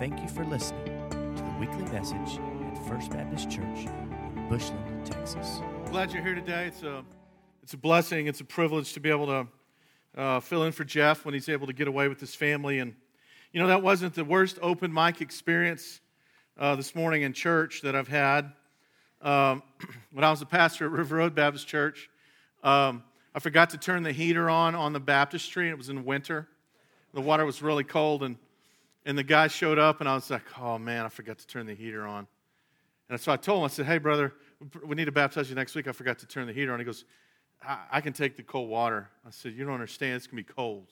Thank you for listening to the weekly message at First Baptist Church in Bushland, Texas. Glad you're here today. It's a, it's a blessing. It's a privilege to be able to uh, fill in for Jeff when he's able to get away with his family. And, you know, that wasn't the worst open mic experience uh, this morning in church that I've had. Um, when I was a pastor at River Road Baptist Church, um, I forgot to turn the heater on on the baptistry, it was in winter. The water was really cold, and, and the guy showed up, and I was like, oh man, I forgot to turn the heater on. And so I told him, I said, hey, brother, we need to baptize you next week. I forgot to turn the heater on. He goes, I, I can take the cold water. I said, you don't understand. It's going to be cold.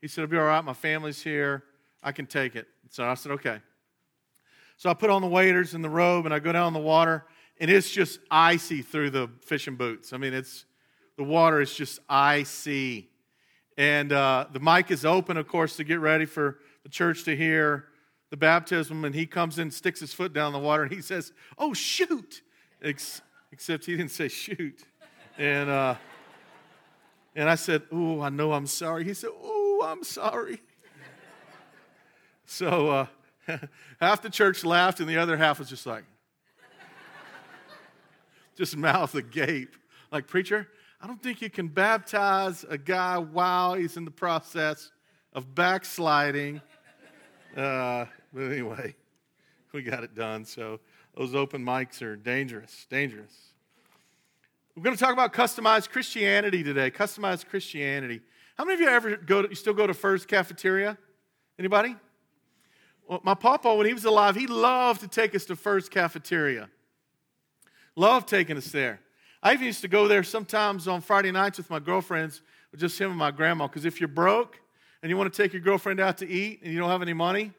He said, it'll be all right. My family's here. I can take it. So I said, okay. So I put on the waders and the robe, and I go down in the water, and it's just icy through the fishing boots. I mean, it's the water is just icy. And uh, the mic is open, of course, to get ready for the church to hear the baptism. And he comes in, sticks his foot down in the water, and he says, Oh, shoot. Ex- except he didn't say shoot. And, uh, and I said, Oh, I know I'm sorry. He said, Oh, I'm sorry. So uh, half the church laughed, and the other half was just like, just mouth agape. Like, preacher, I don't think you can baptize a guy while he's in the process of backsliding. Uh, but anyway, we got it done. So those open mics are dangerous, dangerous. We're going to talk about customized Christianity today. Customized Christianity. How many of you ever go to, you still go to Furr's Cafeteria? Anybody? Well, my papa, when he was alive, he loved to take us to Furr's Cafeteria. Loved taking us there. I even used to go there sometimes on Friday nights with my girlfriends, with just him and my grandma. Because if you're broke and you want to take your girlfriend out to eat and you don't have any money,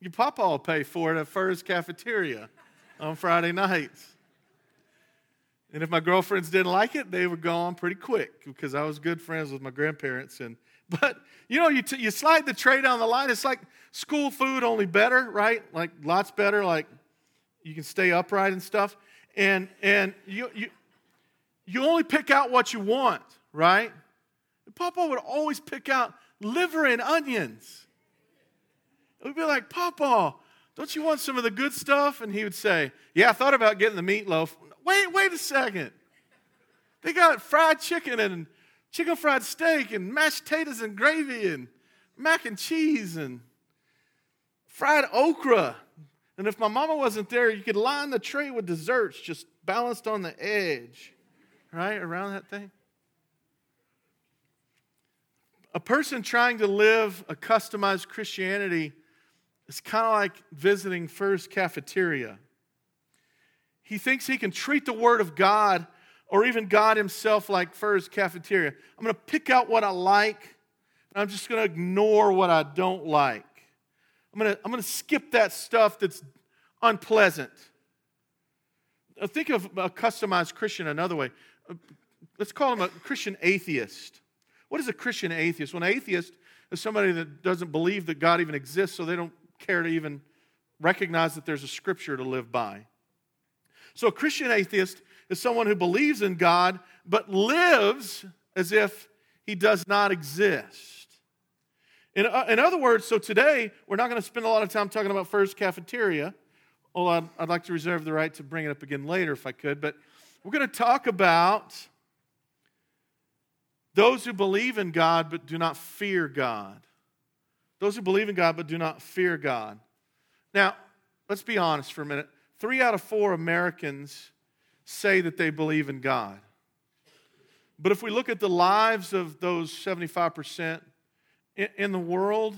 your papa will pay for it at Furr's Cafeteria on Friday nights. And if my girlfriends didn't like it, they were gone pretty quick because I was good friends with my grandparents. And but you know, you t- you slide the tray down the line. It's like school food, only better, right? Like lots better. Like you can stay upright and stuff. And and you you you only pick out what you want, right? Papa would always pick out liver and onions. We'd be like, Papa, don't you want some of the good stuff? And he would say, Yeah, I thought about getting the meatloaf. Wait, wait a second. They got fried chicken and chicken fried steak and mashed potatoes and gravy and mac and cheese and fried okra. And if my mama wasn't there, you could line the tray with desserts just balanced on the edge right, around that thing? A person trying to live a customized Christianity is kind of like visiting Furr's Cafeteria. He thinks he can treat the Word of God or even God Himself like Furr's Cafeteria. I'm going to pick out what I like, and I'm just going to ignore what I don't like. I'm going to, I'm going to skip that stuff that's unpleasant. Think of a customized Christian another way uh, let's call him a Christian atheist. What is a Christian atheist? Well, an atheist is somebody that doesn't believe that God even exists, so they don't care to even recognize that there's a scripture to live by. So, a Christian atheist is someone who believes in God but lives as if he does not exist. In, uh, in other words, so today we're not going to spend a lot of time talking about Furr's Cafeteria. Well, I'd, I'd like to reserve the right to bring it up again later if I could, but we're going to talk about those who believe in God but do not fear God. Those who believe in God but do not fear God. Now, let's be honest for a minute. Three out of four Americans say that they believe in God. But if we look at the lives of those 75% in the world,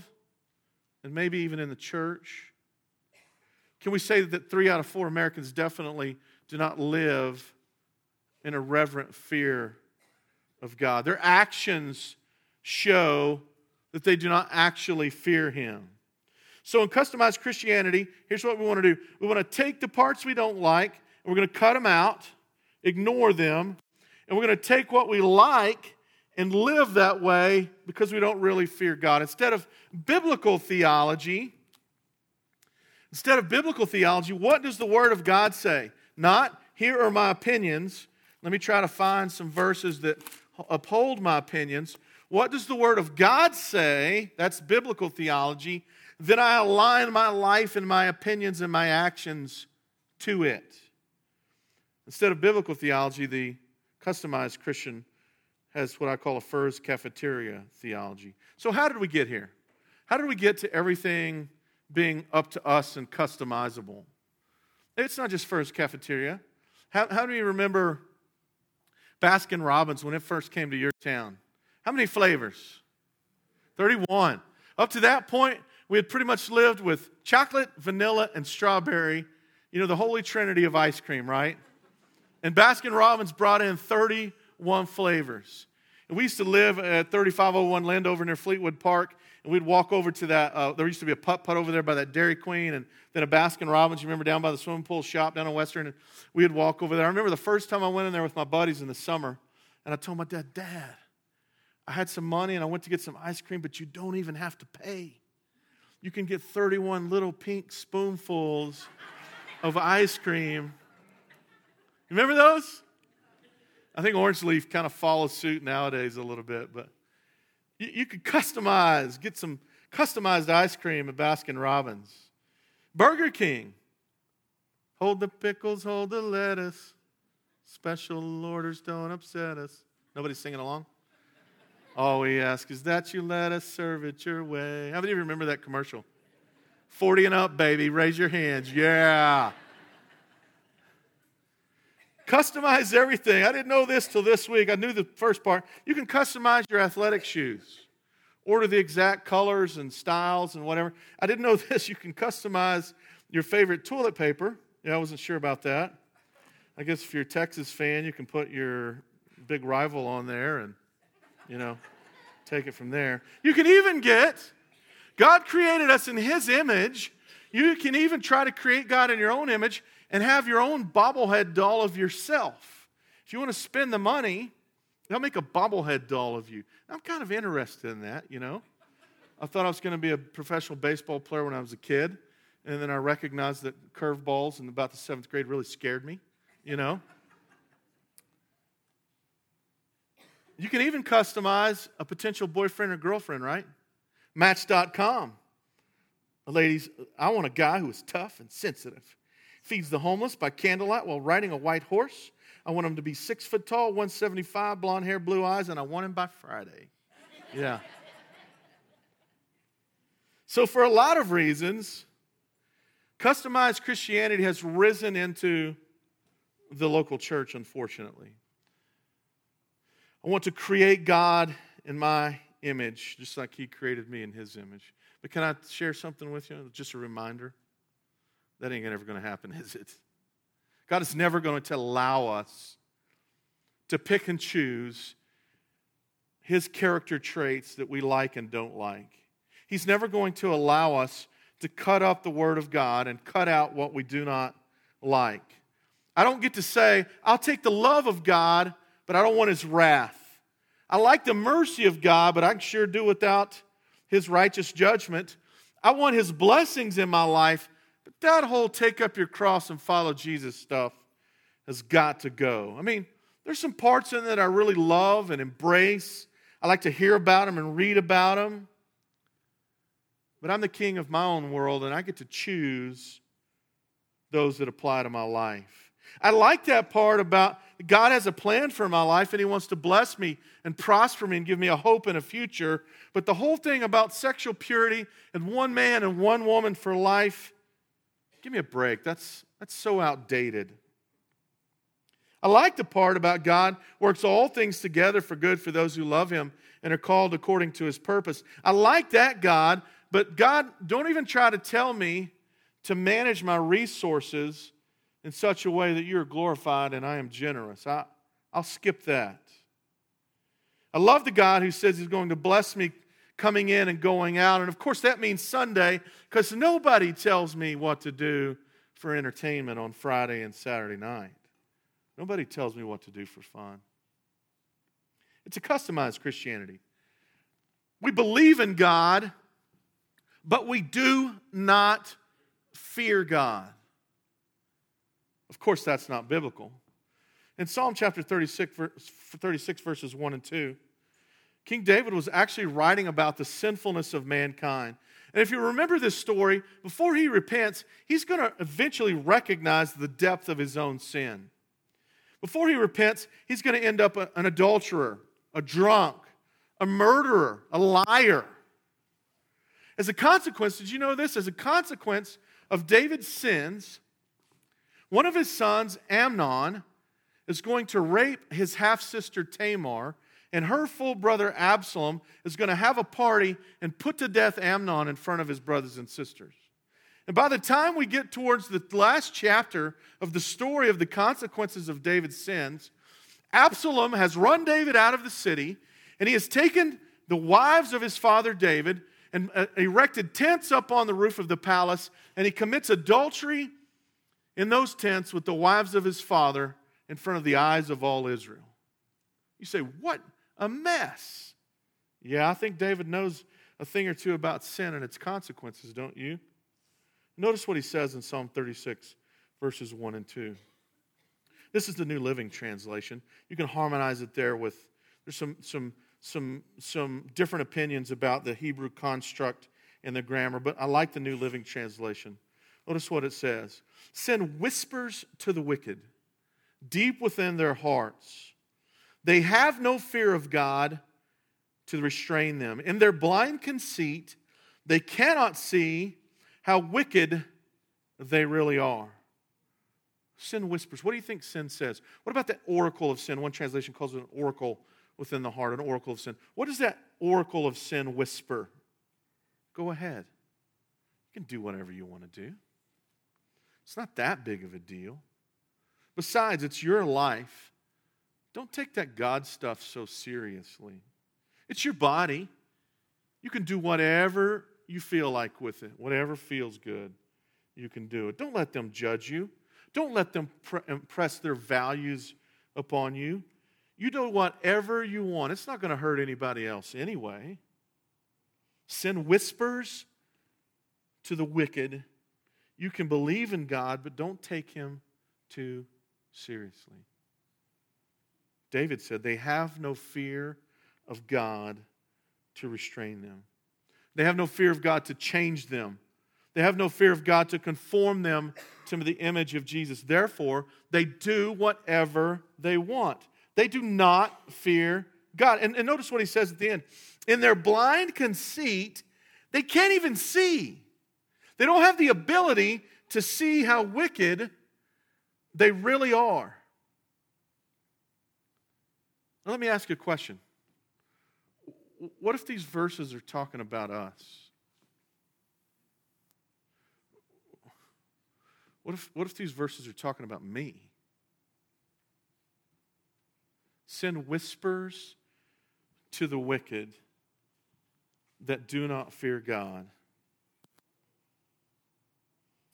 and maybe even in the church, can we say that three out of four Americans definitely do not live in a reverent fear of God. Their actions show that they do not actually fear Him. So, in customized Christianity, here's what we want to do we want to take the parts we don't like, and we're going to cut them out, ignore them, and we're going to take what we like and live that way because we don't really fear God. Instead of biblical theology, instead of biblical theology, what does the Word of God say? Not, here are my opinions, let me try to find some verses that uphold my opinions. What does the Word of God say? That's biblical theology. Then I align my life and my opinions and my actions to it. Instead of biblical theology, the customized Christian has what I call a Furr's cafeteria theology. So, how did we get here? How did we get to everything being up to us and customizable? It's not just Furr's cafeteria. How, how do you remember Baskin Robbins when it first came to your town? How many flavors? 31. Up to that point, we had pretty much lived with chocolate, vanilla, and strawberry. You know, the holy trinity of ice cream, right? And Baskin Robbins brought in 31 flavors. And we used to live at 3501 Landover near Fleetwood Park, and we'd walk over to that. Uh, there used to be a putt putt over there by that Dairy Queen, and then a Baskin Robbins. You remember down by the swimming pool shop down in Western, and we'd walk over there. I remember the first time I went in there with my buddies in the summer, and I told my dad, Dad, I had some money and I went to get some ice cream, but you don't even have to pay. You can get 31 little pink spoonfuls of ice cream. Remember those? I think Orange Leaf kind of follows suit nowadays a little bit, but you, you could customize, get some customized ice cream at Baskin Robbins. Burger King. Hold the pickles, hold the lettuce. Special orders don't upset us. Nobody singing along? All we ask is that you let us serve it your way. How many of you remember that commercial? 40 and up, baby. Raise your hands. Yeah. Customize everything. I didn't know this till this week. I knew the first part. You can customize your athletic shoes, order the exact colors and styles and whatever. I didn't know this. You can customize your favorite toilet paper. Yeah, I wasn't sure about that. I guess if you're a Texas fan, you can put your big rival on there and, you know, take it from there. You can even get, God created us in His image. You can even try to create God in your own image and have your own bobblehead doll of yourself. If you want to spend the money, they'll make a bobblehead doll of you. I'm kind of interested in that, you know. I thought I was going to be a professional baseball player when I was a kid, and then I recognized that curveballs in about the seventh grade really scared me, you know. You can even customize a potential boyfriend or girlfriend, right? Match.com. Ladies, I want a guy who is tough and sensitive feeds the homeless by candlelight while riding a white horse. I want him to be six foot tall, 175, blonde hair, blue eyes, and I want him by Friday. Yeah. So, for a lot of reasons, customized Christianity has risen into the local church, unfortunately. I want to create God in my image, just like He created me in His image. But can I share something with you? Just a reminder. That ain't ever going to happen, is it? God is never going to allow us to pick and choose his character traits that we like and don't like. He's never going to allow us to cut up the word of God and cut out what we do not like. I don't get to say, I'll take the love of God, but I don't want his wrath. I like the mercy of God, but I can sure do without his righteous judgment. I want his blessings in my life, but that whole take up your cross and follow Jesus stuff has got to go. I mean, there's some parts in that I really love and embrace. I like to hear about them and read about them. But I'm the king of my own world, and I get to choose those that apply to my life. I like that part about God has a plan for my life and He wants to bless me and prosper me and give me a hope and a future. But the whole thing about sexual purity and one man and one woman for life Give me a break. That's, that's so outdated. I like the part about God works all things together for good for those who love him and are called according to his purpose. I like that God, but God, don't even try to tell me to manage my resources in such a way that you're glorified and I am generous. I, I'll skip that. I love the God who says he's going to bless me coming in and going out. And of course, that means Sunday because nobody tells me what to do for entertainment on Friday and Saturday night. Nobody tells me what to do for fun. It's a customized Christianity. We believe in God, but we do not fear God. Of course, that's not biblical. In Psalm chapter 36, 36 verses 1 and 2, King David was actually writing about the sinfulness of mankind. And if you remember this story, before he repents, he's going to eventually recognize the depth of his own sin. Before he repents, he's going to end up an adulterer, a drunk, a murderer, a liar. As a consequence, did you know this? As a consequence of David's sins, one of his sons, Amnon, is going to rape his half sister Tamar, and her full brother Absalom is going to have a party and put to death Amnon in front of his brothers and sisters. And by the time we get towards the last chapter of the story of the consequences of David's sins, Absalom has run David out of the city, and he has taken the wives of his father David and uh, erected tents up on the roof of the palace, and he commits adultery in those tents with the wives of his father in front of the eyes of all Israel. You say, What a mess. Yeah, I think David knows a thing or two about sin and its consequences, don't you? Notice what he says in Psalm 36, verses 1 and 2. This is the New Living Translation. You can harmonize it there with, there's some, some, some, some different opinions about the Hebrew construct and the grammar, but I like the New Living Translation. Notice what it says Sin whispers to the wicked deep within their hearts. They have no fear of God to restrain them. In their blind conceit, they cannot see how wicked they really are. Sin whispers. What do you think sin says? What about the oracle of sin? One translation calls it an oracle within the heart, an oracle of sin. What does that oracle of sin whisper? Go ahead. You can do whatever you want to do. It's not that big of a deal. Besides, it's your life. Don't take that God stuff so seriously. It's your body. You can do whatever you feel like with it, whatever feels good, you can do it. Don't let them judge you. Don't let them pre- impress their values upon you. You do whatever you want. It's not going to hurt anybody else anyway. Send whispers to the wicked. You can believe in God, but don't take him too seriously. David said, They have no fear of God to restrain them. They have no fear of God to change them. They have no fear of God to conform them to the image of Jesus. Therefore, they do whatever they want. They do not fear God. And, and, notice what he says at the end. In their blind conceit, they can't even see. They don't have the ability to see how wicked they really are. Now, let me ask you a question what if these verses are talking about us? What if, what if these verses are talking about me? Sin whispers to the wicked that do not fear God.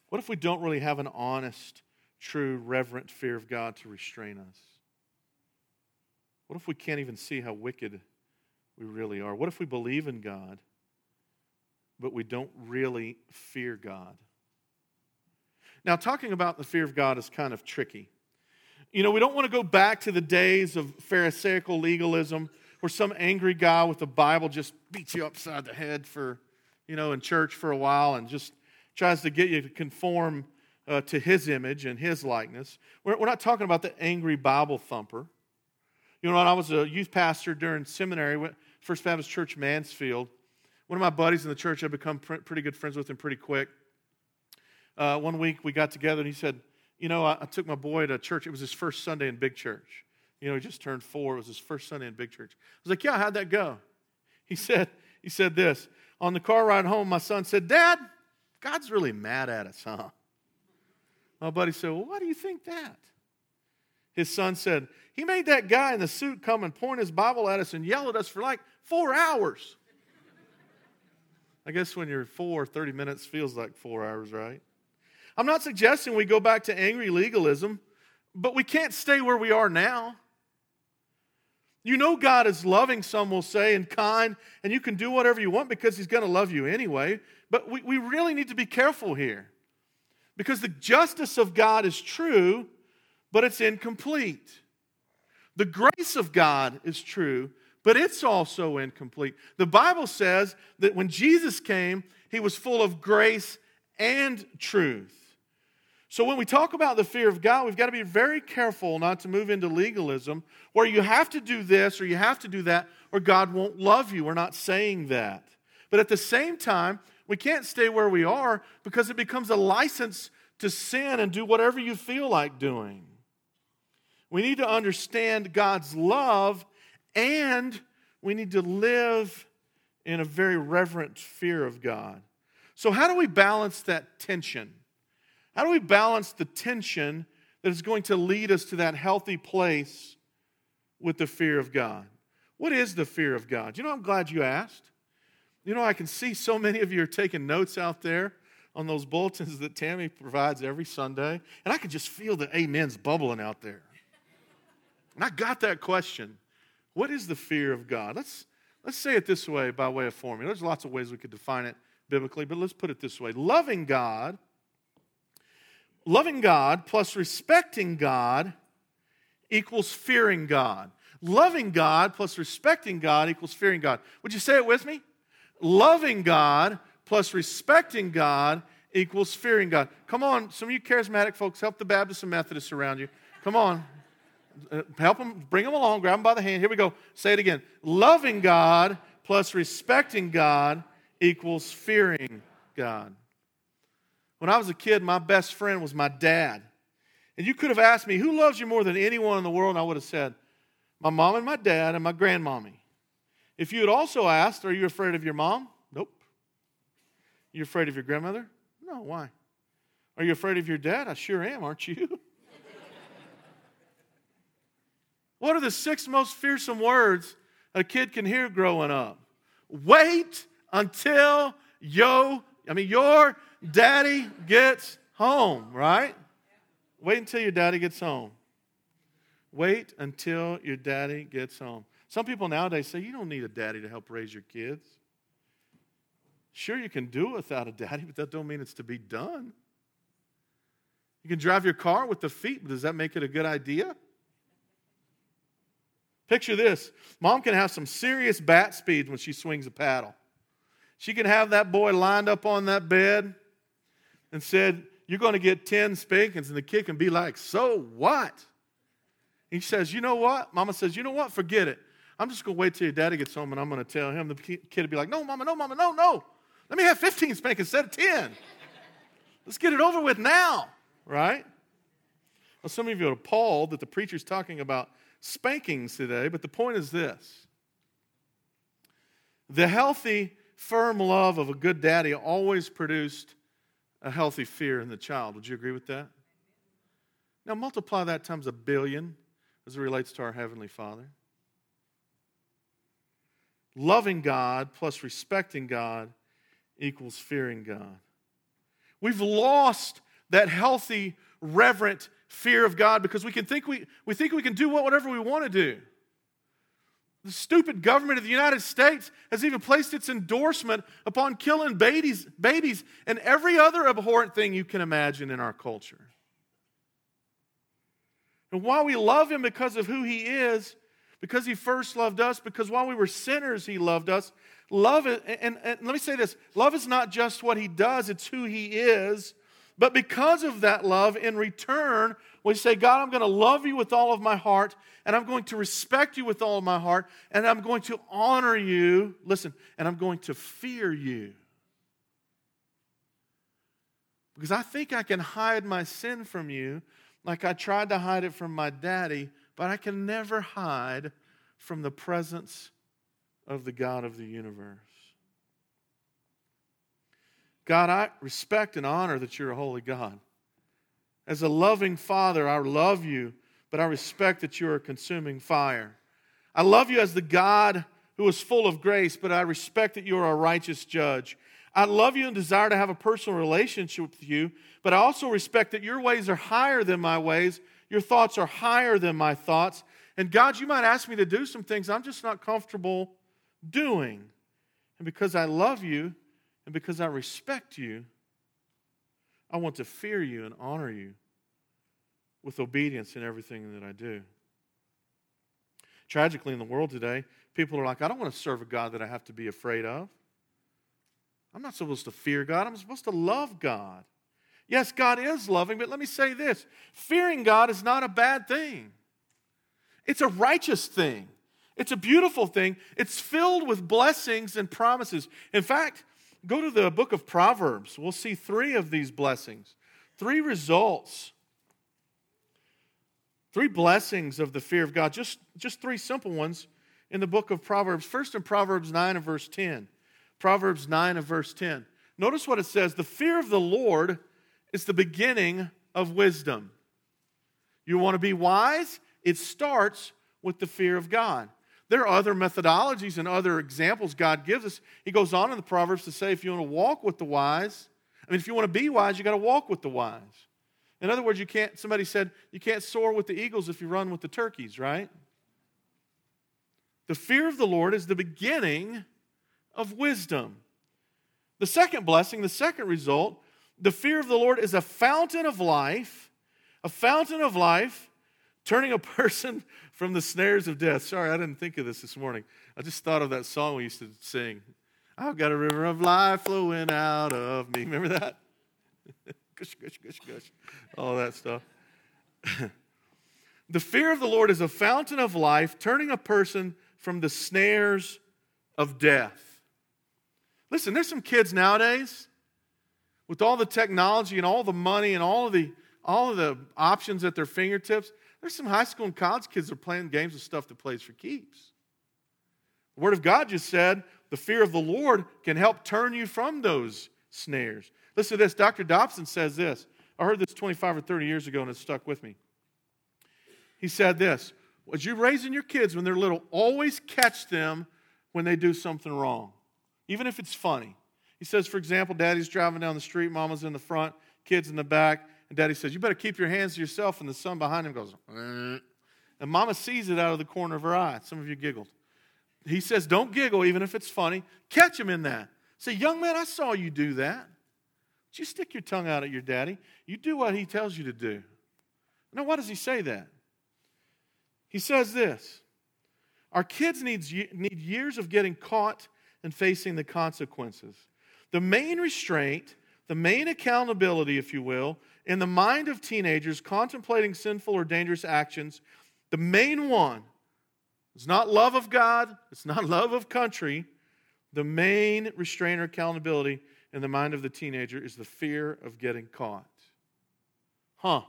What if we don't really have an honest, true, reverent fear of God to restrain us? What if we can't even see how wicked we really are? What if we believe in God, but we don't really fear God? Now, talking about the fear of God is kind of tricky. You know, we don't want to go back to the days of Pharisaical legalism where some angry guy with the Bible just beats you upside the head for, you know, in church for a while and just tries to get you to conform uh, to his image and his likeness. We're, we're not talking about the angry Bible thumper. You know, when I was a youth pastor during seminary, First Baptist Church Mansfield. One of my buddies in the church, I've become pretty good friends with him pretty quick. Uh, one week we got together and he said, You know, I, I, took my boy to church. It was his first Sunday in big church. You know, he just turned four. It was his first Sunday in big church. I was like, Yeah, how'd that go? He said, he said this. On the car ride home, my son said, Dad, God's really mad at us, huh? My buddy said, Well, why do you think that? His son said, He made that guy in the suit come and point his Bible at us and yell at us for like four hours. I guess when you're four, 30 minutes feels like four hours, right? I'm not suggesting we go back to angry legalism, but we can't stay where we are now. You know, God is loving, some will say, and kind, and you can do whatever you want because He's going to love you anyway. But we, we really need to be careful here because the justice of God is true, but it's incomplete. The grace of God is true, but it's also incomplete. The Bible says that when Jesus came, he was full of grace and truth. So when we talk about the fear of God, we've got to be very careful not to move into legalism where you have to do this or you have to do that or God won't love you. We're not saying that. But at the same time, we can't stay where we are because it becomes a license to sin and do whatever you feel like doing. We need to understand God's love and we need to live in a very reverent fear of God. So, how do we balance that tension? How do we balance the tension that is going to lead us to that healthy place with the fear of God? What is the fear of God? You know, I'm glad you asked. You know, I can see so many of you are taking notes out there on those bulletins that Tammy provides every Sunday, and I can just feel the amens bubbling out there. And I got that question. What is the fear of God? Let's, let's say it this way by way of formula. There's lots of ways we could define it biblically, but let's put it this way. Loving God, loving God plus respecting God equals fearing God. Loving God plus respecting God equals fearing God. Would you say it with me? Loving God plus respecting God equals fearing God. Come on, some of you charismatic folks, help the Baptists and Methodists around you. Come on, Uh, help them, bring them along, grab them by the hand. Here we go. Say it again. Loving God plus respecting God equals fearing God. When I was a kid, my best friend was my dad. And you could have asked me, who loves you more than anyone in the world? And I would have said, my mom and my dad and my grandmommy. If you had also asked, are you afraid of your mom? Nope. You afraid of your grandmother? No, why? Are you afraid of your dad? I sure am, aren't you? What are the six most fearsome words a kid can hear growing up? Wait until yo, I mean your daddy gets home, right? Wait until your daddy gets home. Wait until your daddy gets home. Some people nowadays say you don't need a daddy to help raise your kids. Sure, you can do it without a daddy, but that don't mean it's to be done. You can drive your car with the feet, but does that make it a good idea? Picture this mom can have some serious bat speed when she swings a paddle. She can have that boy lined up on that bed and said, You're going to get 10 spankings. And the kid can be like, So what? He says, You know what? Mama says, You know what? Forget it. I'm just going to wait till your daddy gets home and I'm going to tell him. The kid will be like, No, mama, no, mama, no, no. Let me have 15 spankings instead of 10. Let's get it over with now, right? Well, some of you are appalled that the preacher's talking about spankings today, but the point is this the healthy, firm love of a good daddy always produced a healthy fear in the child. Would you agree with that? Now, multiply that times a billion as it relates to our Heavenly Father. Loving God plus respecting God equals fearing God. We've lost that healthy, reverent fear of God because we can think we, we think we can do whatever we want to do. The stupid government of the United States has even placed its endorsement upon killing babies, babies and every other abhorrent thing you can imagine in our culture. And while we love him because of who he is, because he first loved us, because while we were sinners, he loved us. Love it, and, and let me say this love is not just what he does, it's who he is. But because of that love, in return, we say, God, I'm going to love you with all of my heart, and I'm going to respect you with all of my heart, and I'm going to honor you. Listen, and I'm going to fear you. Because I think I can hide my sin from you like I tried to hide it from my daddy, but I can never hide from the presence of the God of the universe. God, I respect and honor that you're a holy God. As a loving father, I love you, but I respect that you're a consuming fire. I love you as the God who is full of grace, but I respect that you're a righteous judge. I love you and desire to have a personal relationship with you, but I also respect that your ways are higher than my ways. Your thoughts are higher than my thoughts. And God, you might ask me to do some things I'm just not comfortable doing. And because I love you, and because I respect you, I want to fear you and honor you with obedience in everything that I do. Tragically, in the world today, People are like, I don't want to serve a God that I have to be afraid of. I'm not supposed to fear God, I'm supposed to love God. Yes, God is loving, but let me say this fearing God is not a bad thing, it's a righteous thing. It's a beautiful thing. It's filled with blessings and promises. In fact, go to the book of Proverbs. We'll see three of these blessings, three results, three blessings of the fear of God. Just, just three simple ones in the book of Proverbs. First in Proverbs 9 and verse 10. Proverbs 9 and verse 10. Notice what it says The fear of the Lord is the beginning of wisdom. You want to be wise? It starts with the fear of God. There are other methodologies and other examples God gives us. He goes on in the Proverbs to say if you want to walk with the wise, I mean, if you want to be wise, you got to walk with the wise. In other words, you can't, somebody said, you can't soar with the eagles if you run with the turkeys, right? The fear of the Lord is the beginning of wisdom. The second blessing, the second result, the fear of the Lord is a fountain of life, a fountain of life, turning a person from the snares of death. Sorry, I didn't think of this this morning. I just thought of that song we used to sing. I've got a river of life flowing out of me. Remember that? gush, gush, gush, gush. All that stuff. the fear of the Lord is a fountain of life, turning a person from the snares of death. Listen, there's some kids nowadays with all the technology and all the money and all of the all of the options at their fingertips. There's some high school and college kids that are playing games with stuff that plays for keeps. The Word of God just said the fear of the Lord can help turn you from those snares. Listen to this. Dr. Dobson says this. I heard this 25 or 30 years ago and it stuck with me. He said this As you're raising your kids when they're little, always catch them when they do something wrong, even if it's funny. He says, for example, daddy's driving down the street, mama's in the front, kids in the back, and daddy says, You better keep your hands to yourself. And the son behind him goes, uh. and mama sees it out of the corner of her eye. Some of you giggled. He says, Don't giggle, even if it's funny. Catch him in that. Say, Young man, I saw you do that. Don't you stick your tongue out at your daddy. You do what he tells you to do. Now, why does he say that? He says this Our kids needs, need years of getting caught and facing the consequences. The main restraint, the main accountability, if you will, in the mind of teenagers contemplating sinful or dangerous actions, the main one is not love of God, it's not love of country. The main restraint or accountability in the mind of the teenager is the fear of getting caught. Huh.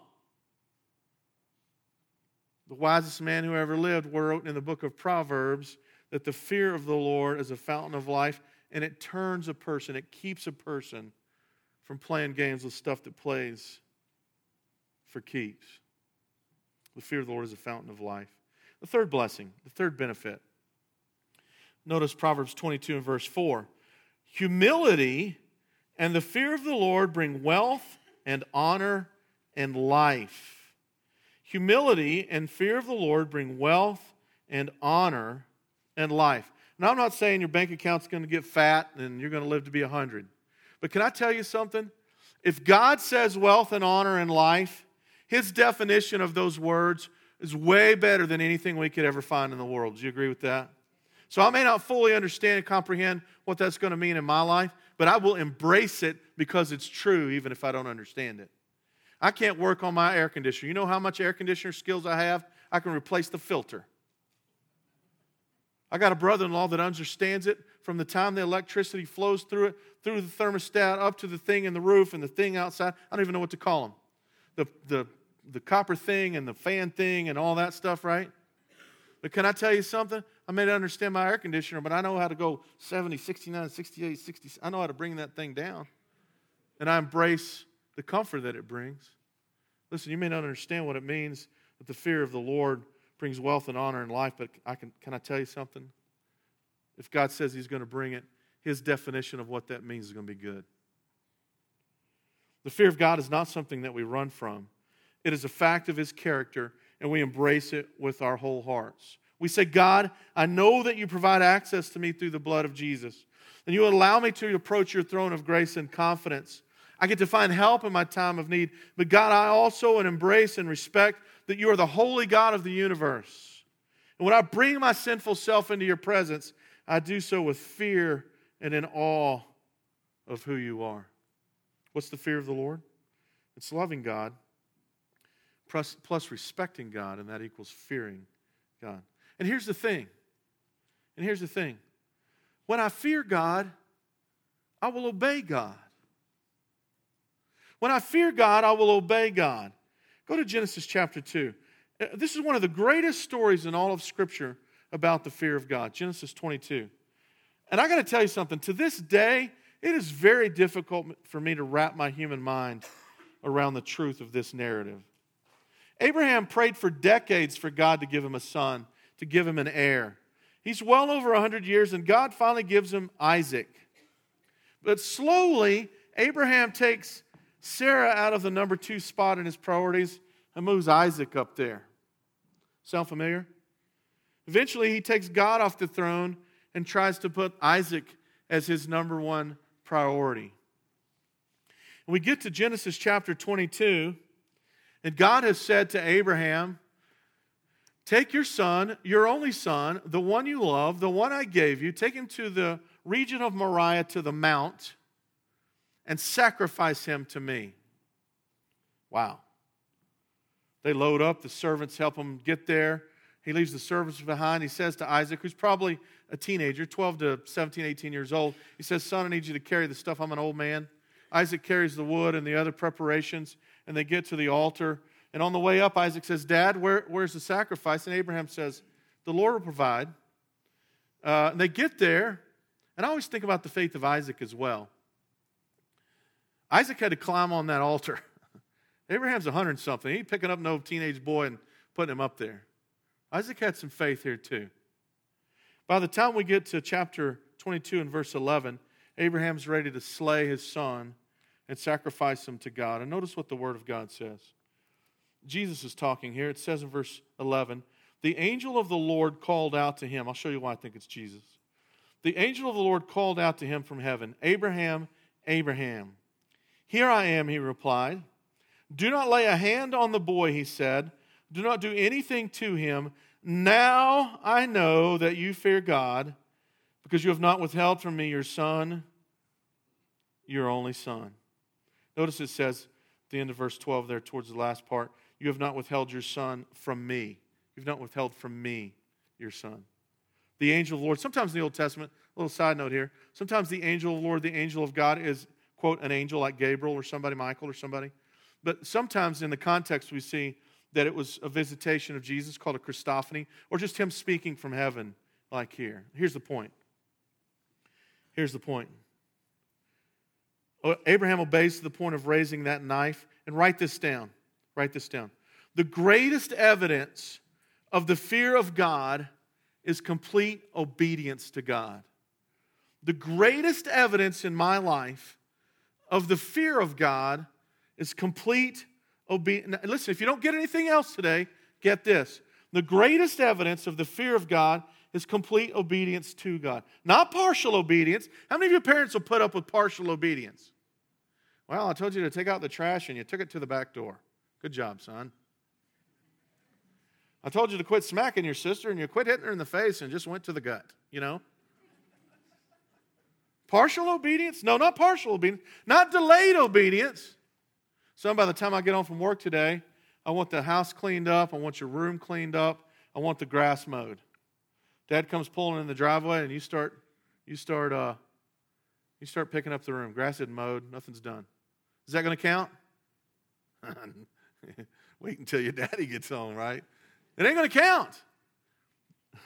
The wisest man who ever lived wrote in the book of Proverbs that the fear of the Lord is a fountain of life and it turns a person, it keeps a person from playing games with stuff that plays for keeps. The fear of the Lord is a fountain of life. The third blessing, the third benefit. Notice Proverbs 22 and verse 4. Humility and the fear of the Lord bring wealth and honor and life. Humility and fear of the Lord bring wealth and honor and life. Now, I'm not saying your bank account's going to get fat and you're going to live to be 100. But can I tell you something? If God says wealth and honor and life, his definition of those words is way better than anything we could ever find in the world. Do you agree with that? So I may not fully understand and comprehend what that's going to mean in my life, but I will embrace it because it's true, even if I don't understand it. I can't work on my air conditioner. You know how much air conditioner skills I have? I can replace the filter. I got a brother in law that understands it from the time the electricity flows through it, through the thermostat, up to the thing in the roof and the thing outside. I don't even know what to call them. The, the the copper thing and the fan thing and all that stuff, right? But can I tell you something? I may not understand my air conditioner, but I know how to go 70, 69, 68, 60. I know how to bring that thing down. And I embrace the comfort that it brings. Listen, you may not understand what it means that the fear of the Lord brings wealth and honor in life, but I can, can I tell you something? If God says He's going to bring it, His definition of what that means is going to be good. The fear of God is not something that we run from. It is a fact of his character, and we embrace it with our whole hearts. We say, God, I know that you provide access to me through the blood of Jesus, and you allow me to approach your throne of grace in confidence. I get to find help in my time of need. But God, I also embrace and respect that you are the holy God of the universe. And when I bring my sinful self into your presence, I do so with fear and in awe of who you are. What's the fear of the Lord? It's loving God plus, plus respecting God, and that equals fearing God. And here's the thing. And here's the thing. When I fear God, I will obey God. When I fear God, I will obey God. Go to Genesis chapter 2. Uh, this is one of the greatest stories in all of Scripture about the fear of God. Genesis 22. And I got to tell you something. To this day, it is very difficult for me to wrap my human mind around the truth of this narrative. Abraham prayed for decades for God to give him a son, to give him an heir. He's well over 100 years, and God finally gives him Isaac. But slowly, Abraham takes Sarah out of the number two spot in his priorities and moves Isaac up there. Sound familiar? Eventually, he takes God off the throne and tries to put Isaac as his number one priority. we get to Genesis chapter 22, and God has said to Abraham, Take your son, your only son, the one you love, the one I gave you, take him to the region of Moriah to the mount and sacrifice him to me. Wow. They load up, the servants help him get there. He leaves the servants behind. He says to Isaac, who's probably a teenager, 12 to 17, 18 years old, he says, Son, I need you to carry the stuff. I'm an old man. Isaac carries the wood and the other preparations, and they get to the altar. And on the way up, Isaac says, Dad, where, where's the sacrifice? And Abraham says, The Lord will provide. Uh, and they get there, and I always think about the faith of Isaac as well. Isaac had to climb on that altar. Abraham's a hundred something. He picking up no teenage boy and putting him up there. Isaac had some faith here too. By the time we get to chapter 22 and verse 11, Abraham's ready to slay his son and sacrifice him to God. And notice what the Word of God says. Jesus is talking here. It says in verse 11, The angel of the Lord called out to him. I'll show you why I think it's Jesus. The angel of the Lord called out to him from heaven, Abraham, Abraham. Here I am, he replied. Do not lay a hand on the boy, he said. Do not do anything to him. Now I know that you fear God, because you have not withheld from me your son, your only son. Notice it says at the end of verse 12 there, towards the last part, you have not withheld your son from me. You've not withheld from me your son. The angel of the Lord, sometimes in the Old Testament, a little side note here, sometimes the angel of the Lord, the angel of God is quote, an angel like Gabriel or somebody, Michael or somebody. But sometimes in the context, we see that it was a visitation of Jesus called a Christophany, or just him speaking from heaven, like here. Here's the point. Here's the point. Oh, Abraham obeys to the point of raising that knife. And write this down. Write this down. The greatest evidence of the fear of God is complete obedience to God. The greatest evidence in my life of the fear of God is complete obedience. Listen, if you don't get anything else today, get this. The greatest evidence of the fear of God is complete obedience to God, not partial obedience. How many of your parents will put up with partial obedience? Well, I told you to take out the trash and you took it to the back door. Good job, son. I told you to quit smacking your sister and you quit hitting her in the face and just went to the gut, you know? Partial obedience? No, not partial obedience. Not delayed obedience. Some by the time I get home from work today, I want the house cleaned up. I want your room cleaned up. I want the grass mowed. Dad comes pulling in the driveway, and you start, you start, uh, you start picking up the room. Grass isn't mowed. Nothing's done. Is that going to count? Wait until your daddy gets home, right? It ain't going to count.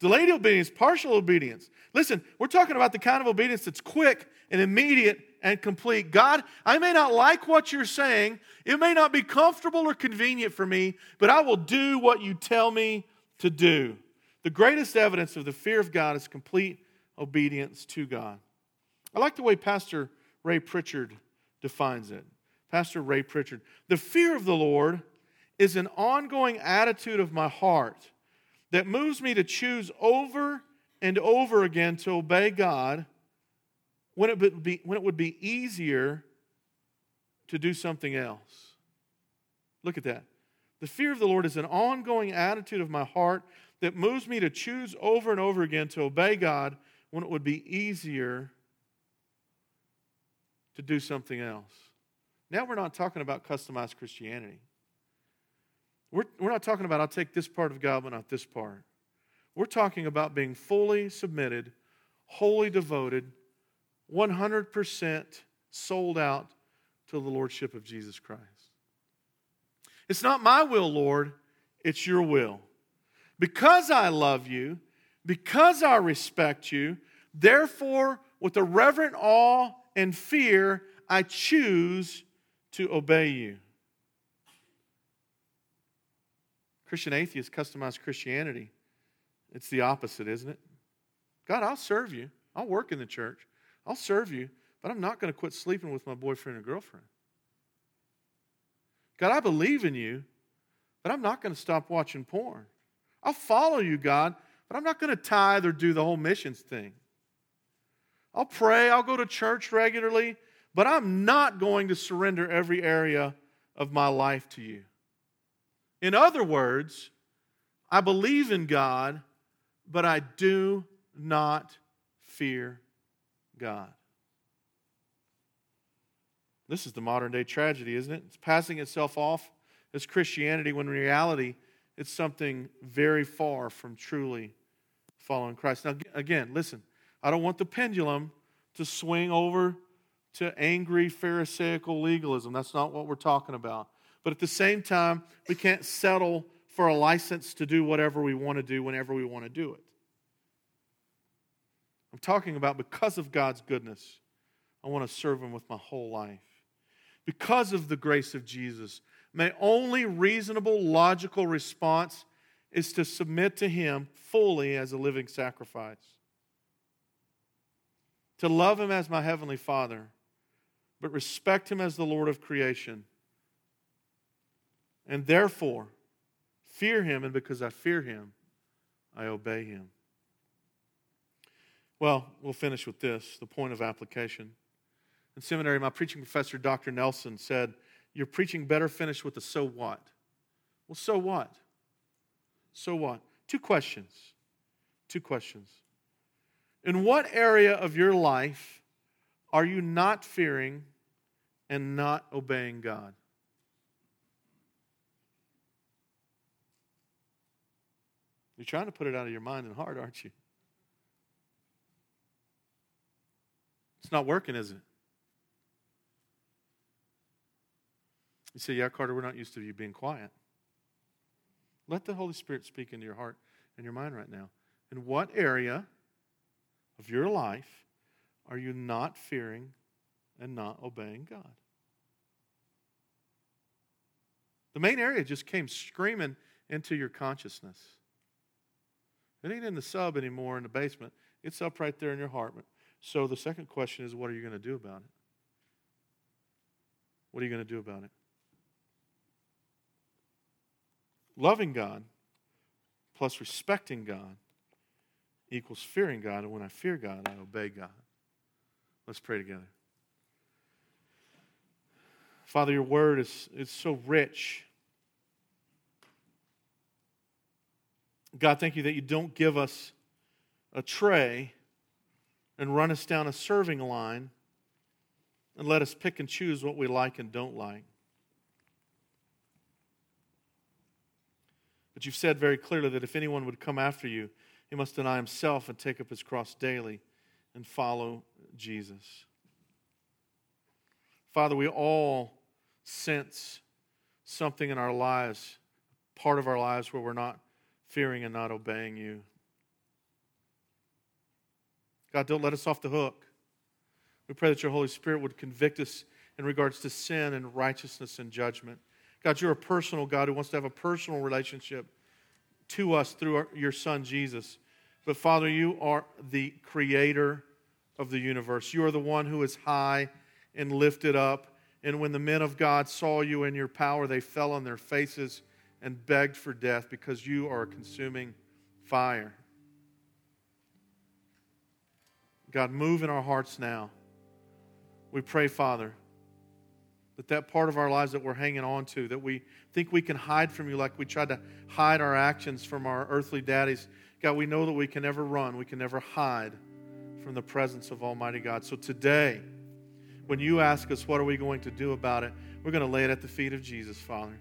Delayed obedience, partial obedience. Listen, we're talking about the kind of obedience that's quick and immediate and complete. God, I may not like what you're saying. It may not be comfortable or convenient for me, but I will do what you tell me to do. The greatest evidence of the fear of God is complete obedience to God. I like the way Pastor Ray Pritchard defines it. Pastor Ray Pritchard. The fear of the Lord is an ongoing attitude of my heart that moves me to choose over and over again to obey God when it would be, when it would be easier to do something else. Look at that. The fear of the Lord is an ongoing attitude of my heart that moves me to choose over and over again to obey God when it would be easier to do something else. Now we're not talking about customized Christianity. We're, we're not talking about I'll take this part of God but not this part. We're talking about being fully submitted, wholly devoted, 100% sold out to the Lordship of Jesus Christ. It's not my will, Lord, it's your will. Because I love you, because I respect you, therefore, with a reverent awe and fear, I choose to obey you. Christian atheist, customized Christianity, it's the opposite, isn't it? God, I'll serve you. I'll work in the church. I'll serve you, but I'm not going to quit sleeping with my boyfriend or girlfriend. God, I believe in you, but I'm not going to stop watching porn. I'll follow you, God, but I'm not going to tithe or do the whole missions thing. I'll pray, I'll go to church regularly, but I'm not going to surrender every area of my life to you. In other words, I believe in God, but I do not fear God. This is the modern day tragedy, isn't it? It's passing itself off as Christianity when in reality it's something very far from truly following Christ. Now, again, listen, I don't want the pendulum to swing over to angry Pharisaical legalism. That's not what we're talking about. But at the same time, we can't settle for a license to do whatever we want to do whenever we want to do it. I'm talking about because of God's goodness, I want to serve Him with my whole life. Because of the grace of Jesus, my only reasonable, logical response is to submit to Him fully as a living sacrifice. To love Him as my Heavenly Father, but respect Him as the Lord of creation. And therefore, fear Him, and because I fear Him, I obey Him. Well, we'll finish with this the point of application. In seminary, my preaching professor, Dr. Nelson, said, Your preaching better finish with the so what. Well, so what? So what? Two questions. Two questions. In what area of your life are you not fearing and not obeying God? You're trying to put it out of your mind and heart, aren't you? It's not working, is it? You say, Yeah, Carter, we're not used to you being quiet. Let the Holy Spirit speak into your heart and your mind right now. In what area of your life are you not fearing and not obeying God? The main area just came screaming into your consciousness. It ain't in the sub anymore in the basement. It's up right there in your heart. So the second question is what are you going to do about it? What are you going to do about it? Loving God plus respecting God equals fearing God. And when I fear God, I obey God. Let's pray together. Father, your word is, is so rich. God, thank you that you don't give us a tray and run us down a serving line and let us pick and choose what we like and don't like. But you've said very clearly that if anyone would come after you, he must deny himself and take up his cross daily and follow Jesus. Father, we all sense something in our lives, part of our lives where we're not fearing and not obeying you. God, don't let us off the hook. We pray that your Holy Spirit would convict us in regards to sin and righteousness and judgment. God, you're a personal God who wants to have a personal relationship to us through our, your Son, Jesus. But Father, you are the creator of the universe. You are the one who is high and lifted up. And when the men of God saw you in your power, they fell on their faces and begged for death because you are a consuming fire. God, move in our hearts now. We pray, Father, That that part of our lives that we're hanging on to, that we think we can hide from you like we tried to hide our actions from our earthly daddies. God, we know that we can never run, we can never hide from the presence of Almighty God. So today, when you ask us, what are we going to do about it? We're going to lay it at the feet of Jesus, Father.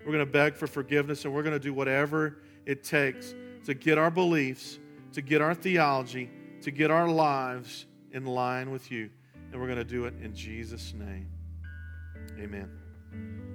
We're going to beg for forgiveness, and we're going to do whatever it takes to get our beliefs, to get our theology, to get our lives in line with you. And we're going to do it in Jesus' name. Amen.